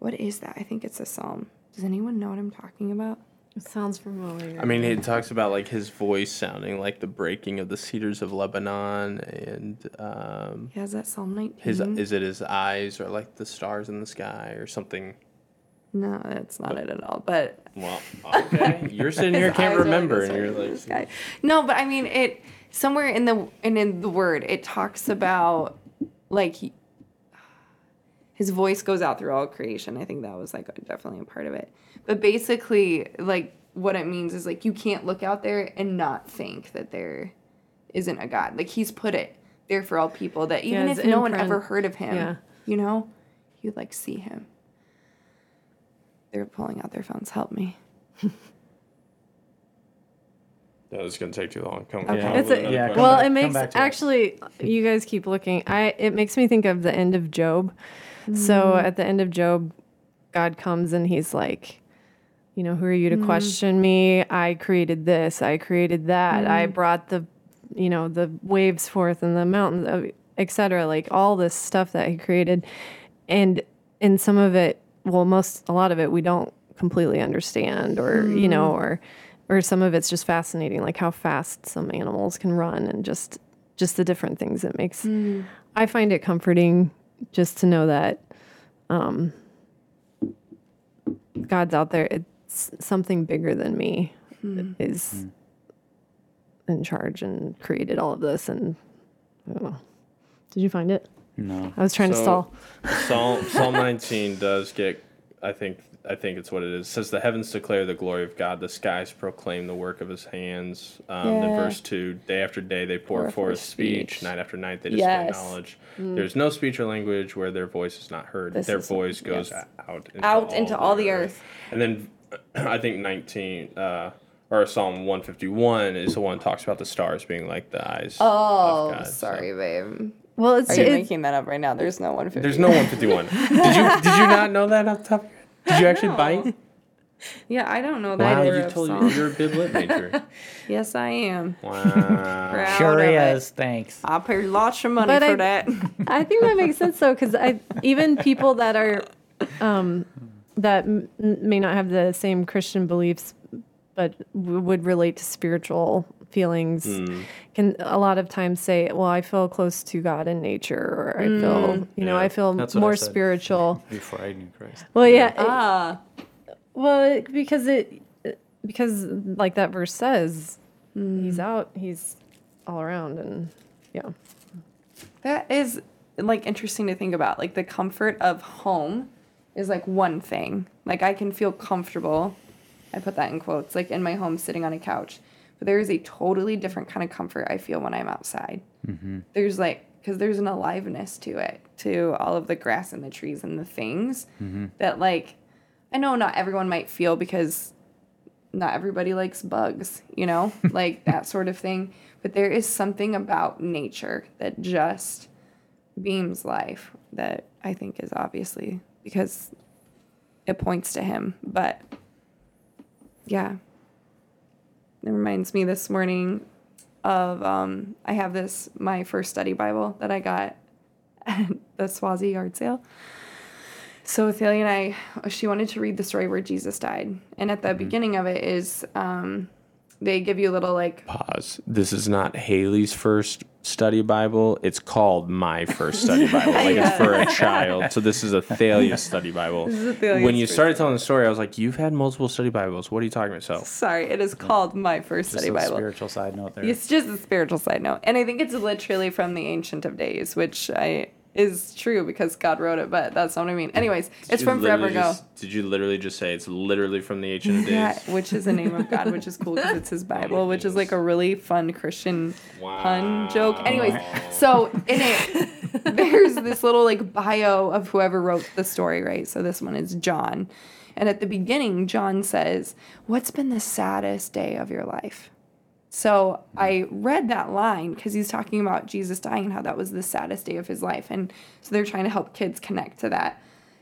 what is that? I think it's a psalm. Does anyone know what I'm talking about? It sounds familiar. I mean, it talks about like his voice sounding like the breaking of the cedars of Lebanon, and um, Yeah, is that Psalm 19? his is it his eyes or like the stars in the sky or something? no, that's not it at all. But Well, okay, you're sitting here can't like remember, and you're stars in the like, sky. no, but I mean it somewhere in the and in the word it talks about like he, his voice goes out through all creation. I think that was like definitely a part of it. But basically, like what it means is like you can't look out there and not think that there isn't a God. Like he's put it there for all people that even his if no one ever heard of him, yeah. you know, you'd like see him. They're pulling out their phones. Help me. that was gonna take too long. Come, Okay. come It's a- Yeah, come well, back- it makes back to us. actually you guys keep looking. I it makes me think of the end of Job. So mm. at the end of Job, God comes and he's like, you know, who are you to mm-hmm. question me? I created this. I created that. I mm-hmm. brought the, you know, the waves forth and the mountains, etc. Like all this stuff that he created, and and some of it, well, most a lot of it we don't completely understand, or you know, mm-hmm. or or some of it's just fascinating, like how fast some animals can run, and just just the different things it makes. I find it comforting just to know that um, God's out there. It's something bigger than me hmm. is hmm. in charge and created all of this. And I don't know. Did you find it? No. I was trying to stall. Psalm Psalm 19 does get. I think I think it's what it is. It says the heavens declare the glory of God, the skies proclaim the work of His hands. Um, Then Yeah. verse two: Day after day they pour Pour forth forth speech. speech. Night after night they display Yes. knowledge. Hmm. There's no speech or language where their voice is not heard. This their is- voice goes yes. out into Out all into all the earth. And then I think 19 uh, or Psalm 151 is the one that talks about the stars being like the eyes. Oh, of God, so- sorry, babe. Well, it's, Are you it's making that up right now? There's no one. There's no 151. did you did you not know that off the top? of your head? Did you actually bite? Yeah, I don't know that Wow, either you of told Psalm. you you're a bib lit major. Yes, I am. Wow. Proud Sure is. it. is. Thanks. I paid lots of money But for I- that. I think that makes sense though, because I even people that are um, that m- may not have the same Christian beliefs, but w- would relate to spiritual feelings, hmm. can a lot of times say, "Well, I feel close to God in nature," or "I hmm. feel, you know, I feel that's what I more spiritual." Before I knew Christ. Well, yeah, it- ah, well, it- because it because like that verse says, he's hmm. out, he's all around, and Yeah. That is like interesting to think about. Like the comfort of home is like one thing. Like I can feel comfortable. I put that in quotes, like in my home sitting on a couch. But there is a totally different kind of comfort I feel when I'm outside. Mm-hmm. There's like because there's an aliveness to it, to all of the grass and the trees and the things mm-hmm. that like I know not everyone might feel because not everybody likes bugs, you know, like that sort of thing. But there is something about nature that just beams life that I think is obviously because it points to him. But yeah, it reminds me this morning of um, I have this my first study Bible that I got at the Swazi yard sale. So Thalia and I, she wanted to read the story where Jesus died, and at the beginning of it is um, they give you a little like Pause. This is not Haley's first study Bible. It's called my first study Bible. Like it's for a child. So this is a Thalia study Bible. is Athalia's when you started telling the story, I was like, "You've had multiple study Bibles. What are you talking about?" So sorry, it is mm. called my first Just study a Bible. spiritual side note there. It's just a spiritual side note, and I think it's literally from the Ancient of Days, which I is true because God wrote it, but that's not what I mean. Anyways, it's Did you from Forever literally Ago. did you literally just say it's literally from the ancient of days? Yeah, which is the name of God, which is cool because it's His oh Bible, which is like a really fun Christian pun joke. Anyways, so in it, there's this little like bio of whoever wrote the story, right? So this one is John, and at the beginning, John says, "What's been the saddest day of your life?" So I read that line because he's talking about Jesus dying and how that was the saddest day of his life, and so they're trying to help kids connect to that.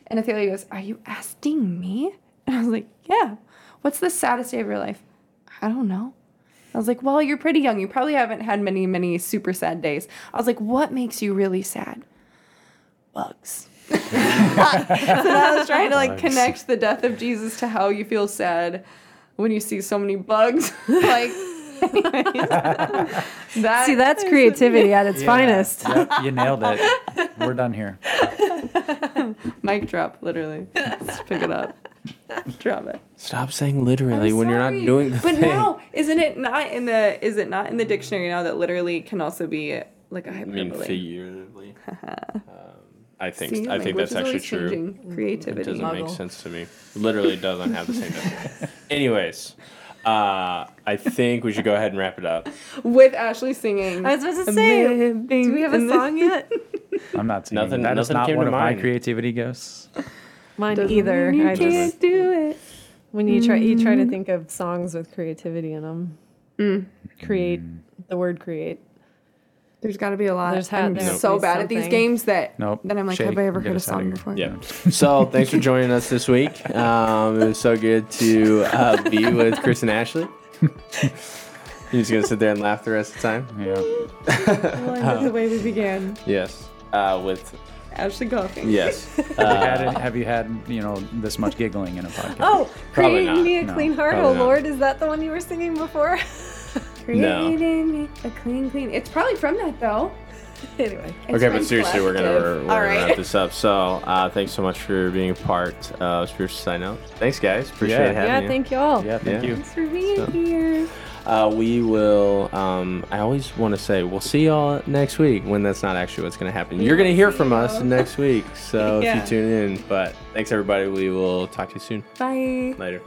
And Athalia goes, "Are you asking me?" And I was like, "Yeah." What's the saddest day of your life? I don't know. I was like, "Well, you're pretty young. You probably haven't had many, many super sad days." I was like, "What makes you really sad?" Bugs. so I was trying to like connect the death of Jesus to how you feel sad when you see so many bugs. like, that See, that's creativity at its Yeah. finest. Yep, you nailed it. We're done here. mic drop. Literally, Just pick it up, drop it. Stop saying literally I'm when you're not doing the But thing. now, isn't it not in the? Is it not in the dictionary now that literally can also be like a I mean hyperbole? figuratively. um, I think See, I think that's actually true. changing. It Creativity. doesn't make sense to me. Literally doesn't have the same definition. Anyways, uh, I think we should go ahead and wrap it up. With Ashley singing. I was about to say, Living do we have a song yet? I'm not singing. Nothing- that is nothing not came one to of my creativity ghosts. Mine Doesn't either. mean You I can't just do it. when you try you try to think of songs with creativity in them. Mm. Create the word create. There's got to be a lot. There's had I'm to so be bad at these games that Nope. that I'm like, Shake, have I ever get heard a song before? Yeah. So thanks for joining us this week. Um, it was so good to uh, be with Chris and Ashley. You're just gonna sit there and laugh the rest of the time. Yeah. Well, I love the way we began. Yes. Uh, with Ashley coughing. yes. Have you, Uh, had, any- have you had you know this much giggling in a podcast? Oh, Probably create not. me a No, clean heart, probably oh not. Lord. Is that the one you were singing before? No. Creating me a clean, clean. It's probably from that though. anyway. Okay, but seriously, we're gonna, we're, we're All gonna right. wrap this up. So uh, thanks so much for being a part of Spiritual Side Note. Thanks, guys. Appreciate Yeah. having Yeah, you. thank you all. Yeah, thank Yeah. you. Thanks for being So- here. Uh, we will. Um, I always want to say we'll see y'all next week when that's not actually what's going to happen. You're going to hear from us next week, so if you tune in. But thanks everybody. We will talk to you soon. Bye. Later.